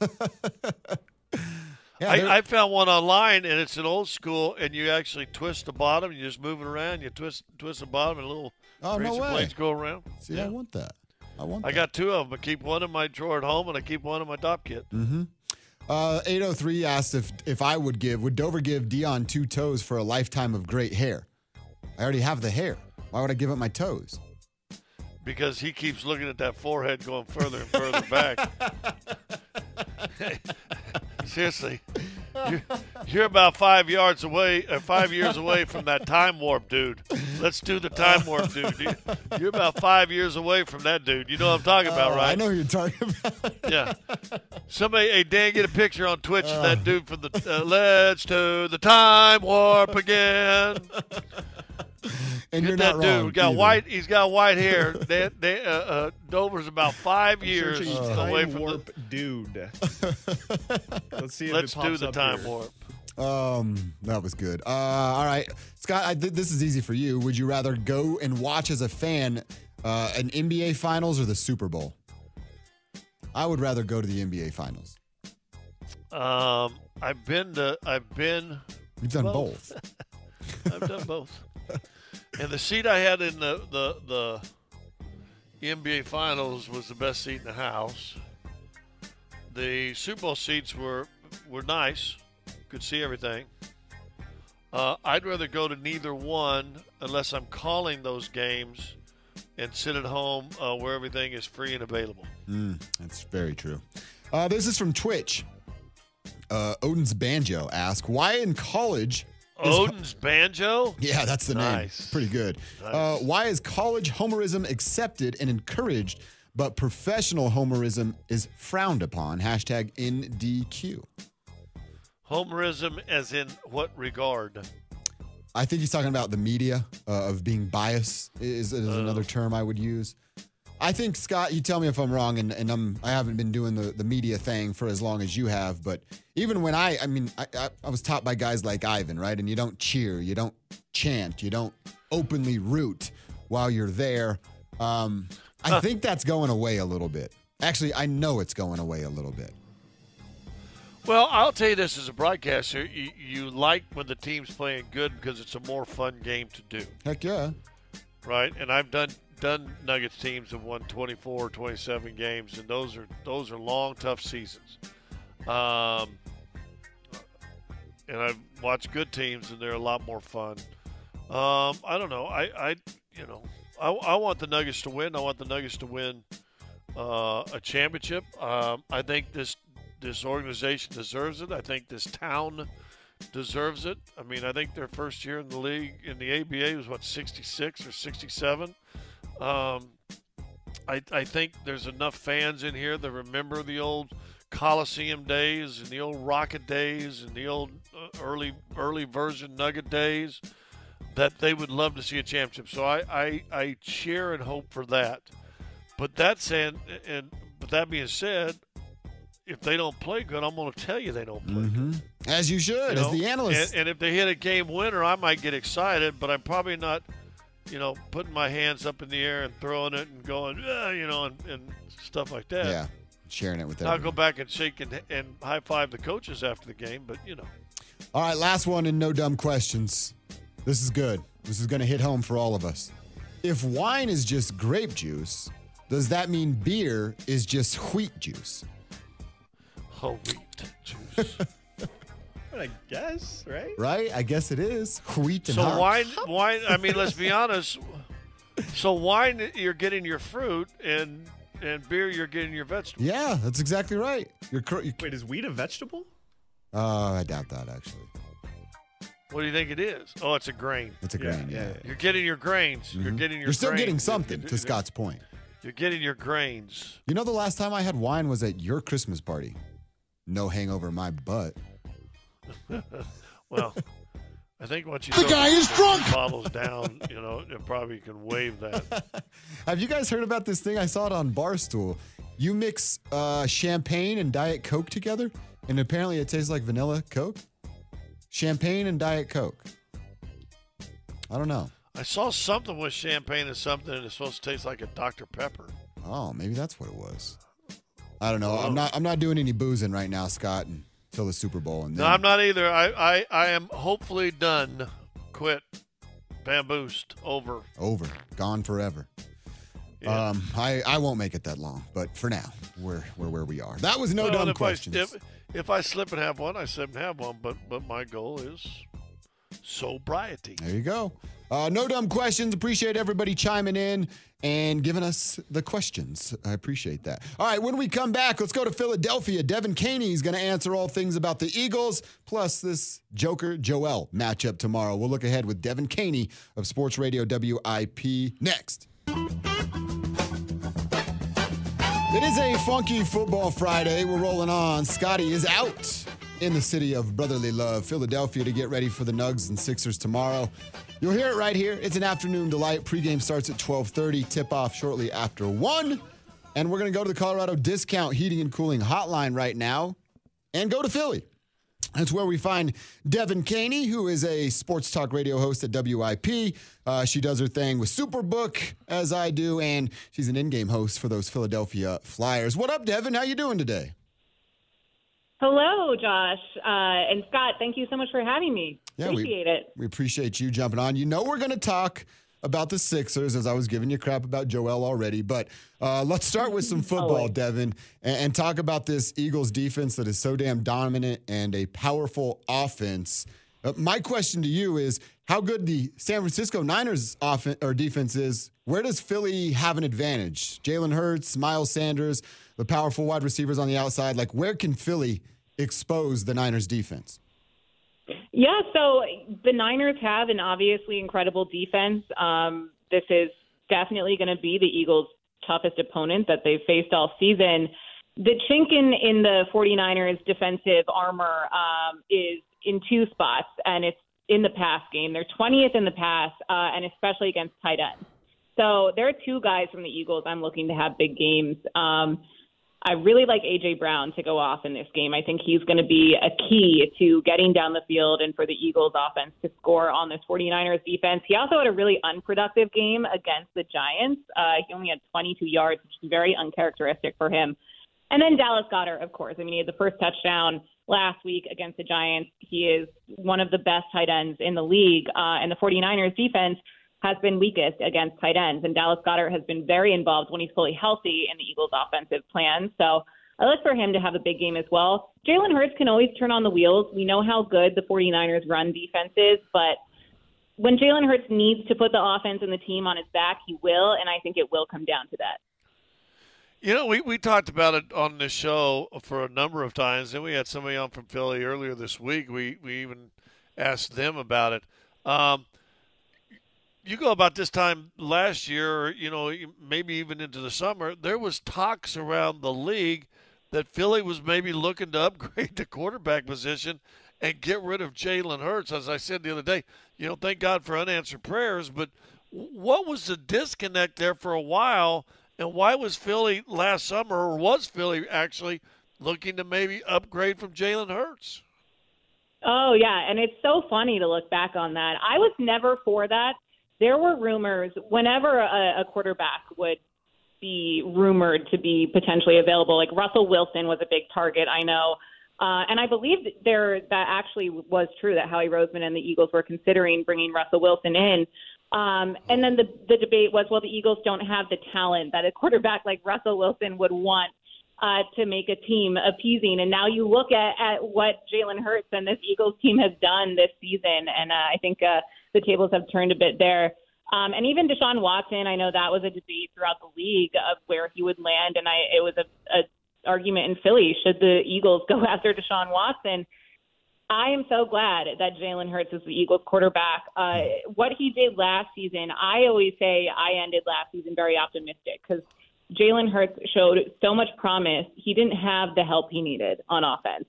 yeah, I, I found one online, and it's an old school, and you actually twist the bottom. You just move it around. You twist twist the bottom, and a little Oh, no razor way. blades go around. see, I want that. I want. I that. got two of them. I keep one in my drawer at home, and I keep one in my top kit. Mm-hmm. Uh, 803 asked if if I would give would Dover give Deion two toes for a lifetime of great hair? I already have the hair. Why would I give up my toes? because he keeps looking at that forehead going further and further back. Seriously, you're, you're about five yards away, uh, five years away from that time warp, dude. Let's do the time warp, dude. You- You're about five years away from that dude. You know what I'm talking about, Oh, right? I know who you're talking about. Yeah. Somebody, hey Dan, get a picture on Twitch of that dude from the uh, Let's Do the Time Warp again. and Get you're that not dude. wrong. We got either. white. He's got white hair. Dan, Dan, uh, uh, Dover's about five years Searching away time from warp dude. Let's see if Let's it do pops the up time here. warp. Um, that was good. Uh, all right, Scott. I, th- this is easy for you. Would you rather go and watch as a fan uh, an NBA Finals or the Super Bowl? I would rather go to the NBA Finals. Um, I've been to. I've been. You've done Both. both. I've done both. And the seat I had in the the the NBA Finals was the best seat in the house. The Super Bowl seats were were nice. Could see everything. Uh, I'd rather go to neither one unless I'm calling those games and sit at home uh, where everything is free and available. Mm, that's very true. Uh, this is from Twitch. Uh, Odin's Banjo asked, "Why in college?" Odin's banjo. yeah, that's the name. Nice. Pretty good. Nice. Uh, why is college homerism accepted and encouraged, but professional homerism is frowned upon? Hashtag NDQ. Homerism, as in what regard? I think he's talking about the media uh, of being biased is, is Oh. another term I would use. I think Scott, you tell me if I'm wrong, and, and I'm I haven't been doing the, the media thing for as long as you have, but even when I I mean I, I, I was taught by guys like Ivan, right? And you don't cheer, you don't chant, you don't openly root while you're there. Um, I think that's going away a little bit. Actually, I know it's going away a little bit. Well, I'll tell you this as a broadcaster, you, you like when the team's playing good because it's a more fun game to do, Heck yeah. right? And I've done done Nuggets teams have won 24, 27 games, and those are those are long, tough seasons. Um, and I've watched good teams, and they're a lot more fun. Um, I don't know. I, I you know, I, I want the Nuggets to win. I want the Nuggets to win uh, a championship. Um, I think this this organization deserves it. I think this town deserves it. I mean, I think their first year in the league in the ABA was what 66 or 67. Um, I, I think there's enough fans in here that remember the old Coliseum days and the old Rocket days and the old uh, early early version Nugget days that they would love to see a championship. So I, I, I cheer and hope for that. But that saying, and but that being said, if they don't play good, I'm going to tell you they don't play hmm As you should, you as know? the analyst. And, and if they hit a game winner, I might get excited, but I'm probably not, you know, putting my hands up in the air and throwing it and going, "Ah," you know, and, and stuff like that. yeah, sharing it with them. I'll go back and shake and, and high five the coaches after the game, but you know, All right, last one and no dumb questions. This is good. This is going to hit home for all of us. If wine is just grape juice, does that mean beer is just wheat juice? whole wheat juice. I guess, right? Right? I guess it is. Wheat and so hops. wine, wine. I mean, let's be honest. So wine, you're getting your fruit, and and beer, you're getting your vegetables. Yeah, that's exactly right. You're cor- you, Wait, is wheat a vegetable? uh, I doubt that actually. What do you think it is? Oh, it's a grain. It's a Yeah, grain. Yeah. yeah, You're getting your grains. You're Mhm. getting your. You're still grains. getting something. To Scott's point. You're getting your grains. You know, the last time I had wine was at your Christmas party. No hangover in my butt. Well, I think once you The guy is drunk. bottles down, you know, it probably can waive that. Have you guys heard about this thing? I saw it on Barstool. You mix uh, champagne and Diet Coke together, and apparently it tastes like vanilla Coke. Champagne and Diet Coke. I don't know. I saw something with champagne and something, and it's supposed to taste like a Dr Pepper. Oh, maybe that's what it was. I don't know. I'm not. I'm not doing any boozing right now, Scott, until the Super Bowl. And No, I'm not either. I, I, I am hopefully done. Quit. Bamboozed. Over. over, gone forever. Yeah. Um, I, I won't make it that long, but for now, we're we're where we are. That was no Well, dumb if questions. I, if, if I slip and have one, I slip and have one. But but my goal is sobriety. There you go. Uh, no dumb questions. Appreciate everybody chiming in and giving us the questions. I appreciate that. All right, when we come back, let's go to Philadelphia. Devan Kaney is going to answer all things about the Eagles, plus this Joker Joel matchup tomorrow. We'll look ahead with Devan Kaney of Sports Radio WIP next. It is a funky football Friday. We're rolling on. Scotty is out in the city of brotherly love, Philadelphia, to get ready for the Nugs and Sixers tomorrow. You'll hear it right here. It's an afternoon delight. Pregame starts at 12:30. Tip off shortly after one, and we're gonna go to the Colorado Discount Heating and Cooling Hotline right now, and go to Philly. That's where we find Devan Kaney, who is a sports talk radio host at WIP. Uh, she does her thing with Superbook, as I do, and she's an in-game host for those Philadelphia Flyers. What up, Devan? How you doing today? Hello, Josh uh, and Scott. Thank you so much for having me. Appreciate we, it. We appreciate you jumping on. You know we're going to talk about the Sixers, as I was giving you crap about Joel already. But uh, let's start with some football, Always. Devan, and, and talk about this Eagles defense that is so damn dominant and a powerful offense. Uh, my question to you is how good the San Francisco Niners offense or defense is. Where does Philly have an advantage? Jalen Hurts, Miles Sanders, the powerful wide receivers on the outside. Like, where can Philly expose the Niners defense? Yeah, so the Niners have an obviously incredible defense. Um, this is definitely going to be the Eagles' toughest opponent that they've faced all season. the chink in, in the 49ers defensive armor um, is in two spots, and it's in the pass game. They're 20th in the pass, uh, and especially against tight ends. So there are two guys from the Eagles I'm looking to have big games. Um, I really like AJ Brown to go off in this game. I think he's going to be a key to getting down the field and for the Eagles offense to score on this 49ers defense. He also had a really unproductive game against the Giants. Uh, he only had 22 yards, which is very uncharacteristic for him. And then Dallas Goedert, of course. I mean, he had the first touchdown last week against the Giants. He is one of the best tight ends in the league. Uh, and the 49ers defense has been weakest against tight ends. And Dallas Goedert has been very involved when he's fully healthy in the Eagles' offensive plan. So I look for him to have a big game as well. Jalen Hurts can always turn on the wheels. We know how good the 49ers run defense is, but when Jalen Hurts needs to put the offense and the team on his back, he will, and I think it will come down to that. You know, we, we talked about it on this show for a number of times, and we had somebody on from Philly earlier this week. We we even asked them about it. Um, you go about this time last year, you know, maybe even into the summer, there was talks around the league that Philly was maybe looking to upgrade the quarterback position and get rid of Jalen Hurts. As I said the other day, you know, thank God for unanswered prayers, but what was the disconnect there for a while? And why was Philly last summer, or was Philly actually looking to maybe upgrade from Jalen Hurts? Oh, yeah. And it's so funny to look back on that. I was never for that. There were rumors whenever a, a quarterback would be rumored to be potentially available, like Russell Wilson was a big target, I know. Uh, and I believe that there that actually was true that Howie Roseman and the Eagles were considering bringing Russell Wilson in. Um, and then the the debate was, well, the Eagles don't have the talent that a quarterback like Russell Wilson would want uh, to make a team appeasing. And now you look at, at what Jalen Hurts and this Eagles team has done this season, and uh, I think uh, the tables have turned a bit there. Um, and even Deshaun Watson, I know that was a debate throughout the league of where he would land, and I it was a, a argument in Philly should the Eagles go after Deshaun Watson. I am so glad that Jalen Hurts is the Eagles quarterback. Uh, what he did last season, I always say I ended last season very optimistic because Jalen Hurts showed so much promise. He didn't have the help he needed on offense.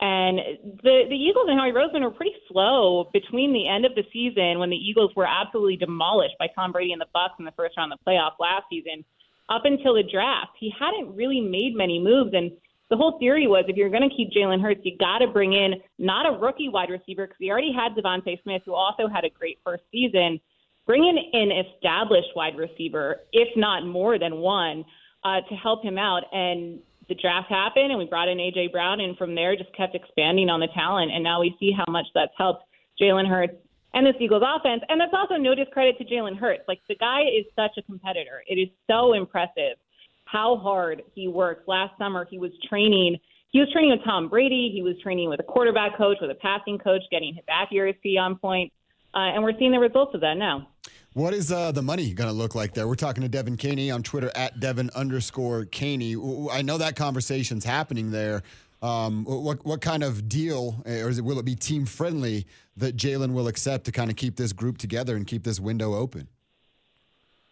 And the the Eagles and Howie Roseman were pretty slow between the end of the season when the Eagles were absolutely demolished by Tom Brady and the Bucs in the first round of the playoff last season, up until the draft. He hadn't really made many moves, and the whole theory was if you're going to keep Jalen Hurts, you got to bring in not a rookie wide receiver because he already had DeVonta Smith, who also had a great first season. Bring in an established wide receiver, if not more than one, uh, to help him out. And the draft happened, and we brought in AJ Brown, and from there just kept expanding on the talent. And now we see how much that's helped Jalen Hurts and the Eagles offense. And that's also no discredit to Jalen Hurts. Like the guy is such a competitor. It is so impressive how hard he works. Last summer, he was training. He was training with Tom Brady. He was training with a quarterback coach, with a passing coach, getting his accuracy on point. Uh, and we're seeing the results of that now. What is uh, the money going to look like there? We're talking to Devan Kaney on Twitter at Devan underscore Kaney. I know that conversation's happening there. Um, what what kind of deal, eh, or is it, will it be team friendly that Jalen will accept to kind of keep this group together and keep this window open?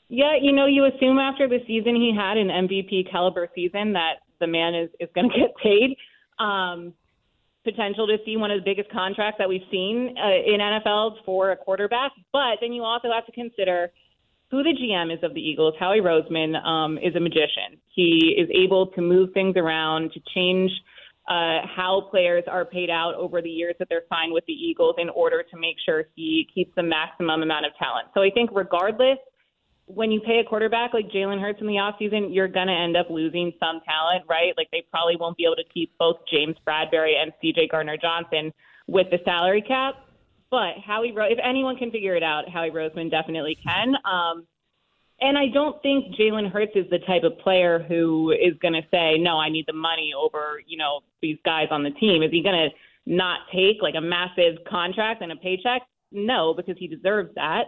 Yeah, you know, you assume after the season he had an MVP caliber season that the man is is going to get paid. Um, potential to see one of the biggest contracts that we've seen uh, in NFL for a quarterback, but then you also have to consider who the GM is of the Eagles. Howie Roseman um, is a magician. He is able to move things around to change uh, how players are paid out over the years that they're signed with the Eagles in order to make sure he keeps the maximum amount of talent. So I think regardless when you pay a quarterback like Jalen Hurts in the offseason, you're going to end up losing some talent, right? Like they probably won't be able to keep both James Bradberry and CJ Gardner Johnson with the salary cap. But Howie, if anyone can figure it out, Howie Roseman definitely can. Um, and I don't think Jalen Hurts is the type of player who is going to say, no, I need the money over, you know, these guys on the team. Is he going to not take like a massive contract and a paycheck? No, because he deserves that.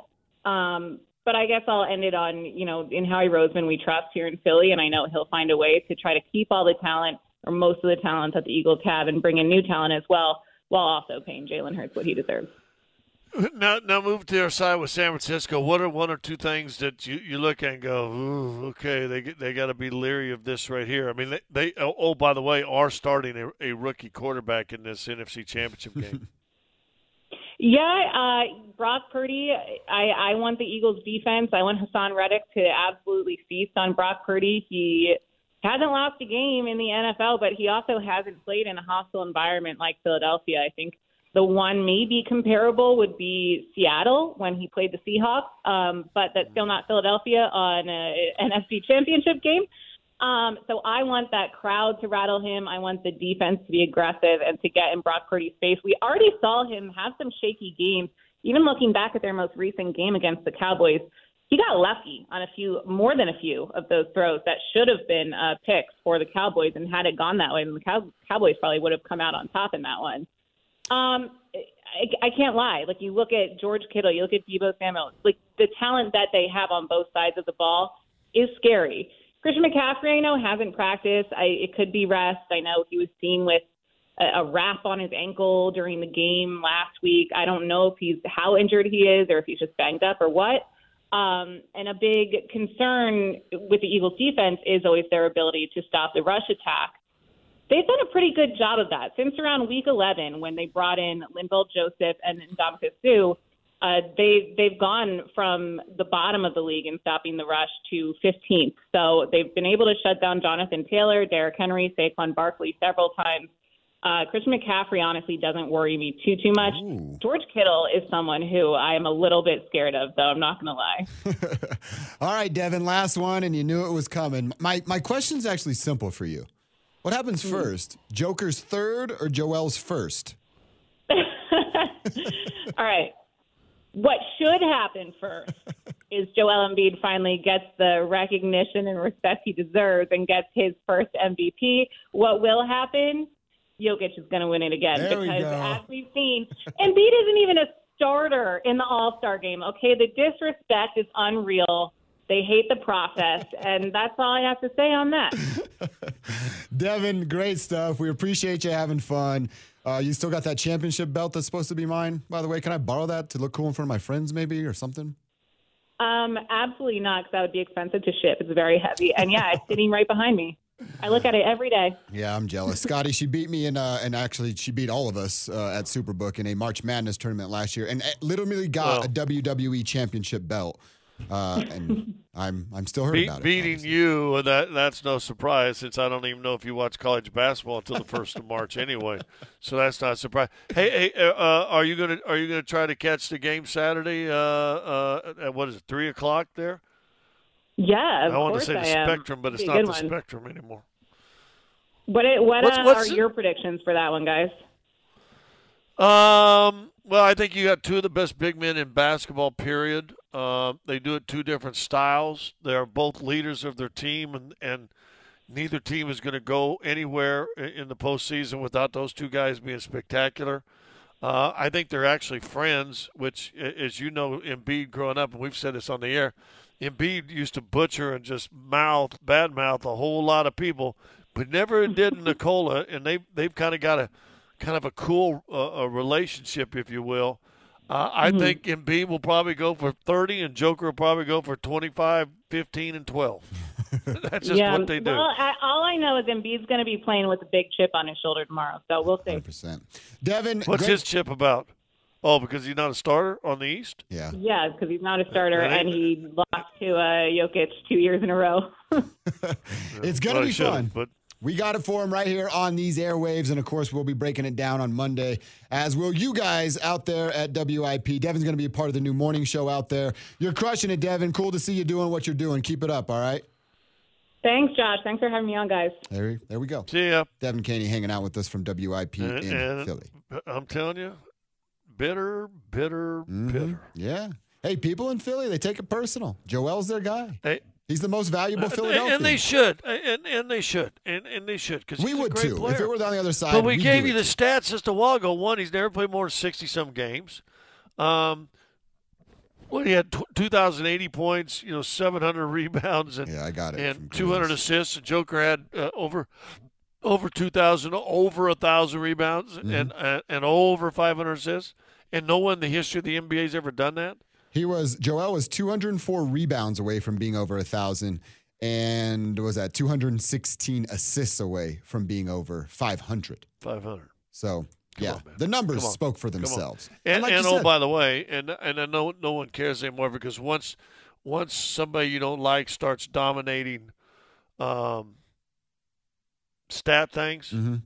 Um, but I guess I'll end it on, you know, in Howie Roseman we trust here in Philly, and I know he'll find a way to try to keep all the talent or most of the talent that the Eagles have and bring in new talent as well, while also paying Jalen Hurts what he deserves. Now, now move to our side with San Francisco. What are one or two things that you, you look at and go, Ooh, okay, they get- they got to be leery of this right here. I mean, they, they oh, oh, by the way, are starting a, a rookie quarterback in this NFC Championship game. Yeah, uh, Brock Purdy. I, I want the Eagles defense. I want Haason Reddick to absolutely feast on Brock Purdy. He hasn't lost a game in the NFL, but he also hasn't played in a hostile environment like Philadelphia. I think the one maybe comparable would be Seattle when he played the Seahawks, um, but that's still not Philadelphia on an NFC Championship game. Um, so I want that crowd to rattle him. I want the defense to be aggressive and to get in Brock Purdy's face. We already saw him have some shaky games. Even looking back at their most recent game against the Cowboys, he got lucky on a few, more than a few of those throws that should have been uh, picks for the Cowboys. And had it gone that way, the Cow- Cowboys probably would have come out on top in that one. Um, I, I can't lie. Like you look at George Kittle, you look at Deebo Samuel. Like the talent that they have on both sides of the ball is scary. Christian McCaffrey, I know, hasn't practiced. I, it could be rest. I know he was seen with a, a wrap on his ankle during the game last week. I don't know if he's how injured he is or if he's just banged up or what. Um, and a big concern with the Eagles defense is always their ability to stop the rush attack. They've done a pretty good job of that since around week 11 when they brought in Linval Joseph and Ndamukong Suh. Uh, they they've gone from the bottom of the league in stopping the rush to 15th. So they've been able to shut down Jonathan Taylor, Derrick Henry, Saquon Barkley several times. Uh, Christian McCaffrey honestly doesn't worry me too too much. George Kittle is someone who I am a little bit scared of, though. I'm not going to lie. All right, Devan, last one, and you knew it was coming. My my question's actually simple for you. What happens Hmm. first? Joker's third or Joel's first? All right. What should happen first is Joel Embiid finally gets the recognition and respect he deserves and gets his first MVP. What will happen? Jokic is going to win it again There because, go. as we've seen, Embiid isn't even a starter in the All Star game. Okay, the disrespect is unreal. They hate the process, and that's all I have to say on that. Devan, great stuff. We appreciate you having fun. Uh, you still got that championship belt that's supposed to be mine, by the way. Can I borrow that to look cool in front of my friends, maybe, or something? Um, absolutely not, because that would be expensive to ship. It's very heavy, and yeah, it's sitting right behind me. I look at it every day. Yeah, I'm jealous. Scotty, she beat me in, uh, and actually, she beat all of us uh, at Superbook in a March Madness tournament last year, and uh, literally got a WWE championship belt. Uh, and I'm I'm still hurt Be- about it. beating you, uh, that that's no surprise since I don't even know if you watch college basketball until the first of March anyway. So that's not a surprise. Hey, hey, uh, uh, are you gonna are you gonna try to catch the game Saturday? Uh, uh, at what is it, three o'clock there? Yeah, of I want to say the I am. Spectrum, but it's not the one. Spectrum anymore. What i- what What's- uh, what's are the- your predictions for that one, guys? Um. Well, I think you got two of the best big men in basketball. Period. Uh, they do it two different styles. They are both leaders of their team, and and neither team is going to go anywhere in the postseason without those two guys being spectacular. Uh, I think they're actually friends, which, as you know, Embiid growing up, and we've said this on the air, Embiid used to butcher and just mouth, bad mouth a whole lot of people, but never did Nikola, and they they've kind of got a kind of a cool uh, a relationship, if you will. Uh, I Mm-hmm. Mhm. think Embiid will probably go for 30, and Joker will probably go for 25, 15, and 12. That's just yeah, what they do. Well, I, all I know is Embiid's going to be playing with a big chip on his shoulder tomorrow, so we'll see. Devan, What's great- his chip about? Oh, because he's not a starter on the East? Yeah. Yeah, because he's not a starter, That and he lost to uh, Jokic two years in a row. It's going to Well, be fun. but- we got it for him right here on these airwaves. And of course, we'll be breaking it down on Monday, as will you guys out there at WIP. Devan's going to be a part of the new morning show out there. You're crushing it, Devan. Cool to see you doing what you're doing. Keep it up, all right? Thanks, Josh. Thanks for having me on, guys. There, there we go. See ya. Devan Kaney hanging out with us from WIP And, in and Philly. I'm telling you, bitter, bitter, Mhm. bitter. Yeah. Hey, people in Philly, they take it personal. Joel's their guy. Hey. He's the most valuable Uh, Philadelphia. And they should, and and they should, and and they should, because We would a great too. Player. If it were on the other side, but we gave you the stats just a while ago. One, he's never played more than sixty some games. Um, well, he had t- 2,080 points, you know, 700 rebounds, and yeah, I got it. and 200 assists. The Joker had uh, over over 2,000, over a thousand rebounds, Mm-hmm. and uh, and over 500 assists. and no one in the history of the NBA has ever done that. He was Joel was 204 rebounds away from being over a thousand, and was at 216 assists away from being over 500. 500. So yeah, on, the numbers spoke for themselves. And, like and oh, by the way, and and I know no one cares anymore because once once somebody you don't like starts dominating um, stat things, Mhm.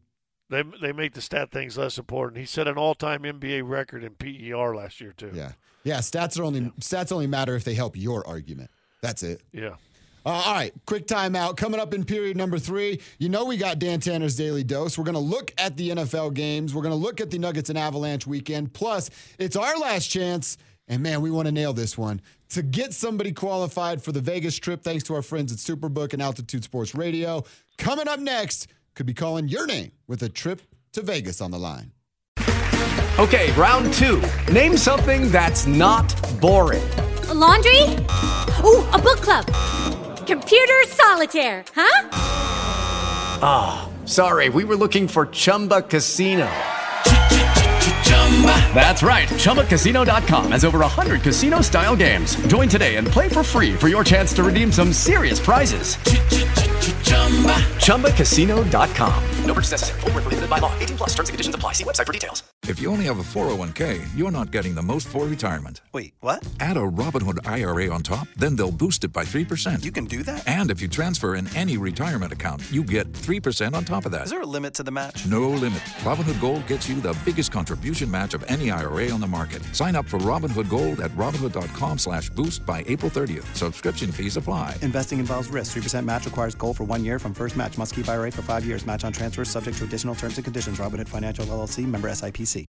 They they make the stat things less important. He set an all time NBA record in PER last year too. yeah, yeah, stats are only stats only matter if they help your argument. That's it. Yeah. Uh, all right, quick timeout. Coming up in period number three, you know we got Dan Tanner's Daily Dose. We're going to look at the NFL games. We're going to look at the Nuggets and Avalanche weekend. Plus, it's our last chance, and man, we want to nail this one, to get somebody qualified for the Vegas trip thanks to our friends at Superbook and Altitude Sports Radio. Coming up next, could be calling your name with a trip to Vegas on the line. Okay, round two. Name something that's not boring. A laundry? Ooh, a book club. Computer solitaire, huh? Ah, sorry, we were looking for Chumba Casino. That's right. ChumbaCasino.com has over 100 casino style games. Join today and play for free for your chance to redeem some serious prizes. ChumbaCasino.com. No purchase necessary. Void where prohibited by law. 18 plus terms and conditions apply. See website for details. If you only have a 401k, you're not getting the most for retirement. Wait, what? Add a Robinhood IRA on top, then they'll boost it by 3%. You can do that? And if you transfer in any retirement account, you get 3% on top of that. Is there a limit to the match? No limit. Robinhood Gold gets you the biggest contribution match of any IRA on the market. Sign up for Robinhood Gold at Robinhood.com slash boost by April 30th. Subscription fees apply. Investing involves risk. 3% match requires gold for one year from first match. Must keep IRA for five years. Match on transfers subject to additional terms and conditions. Robinhood Financial LLC member SIPC.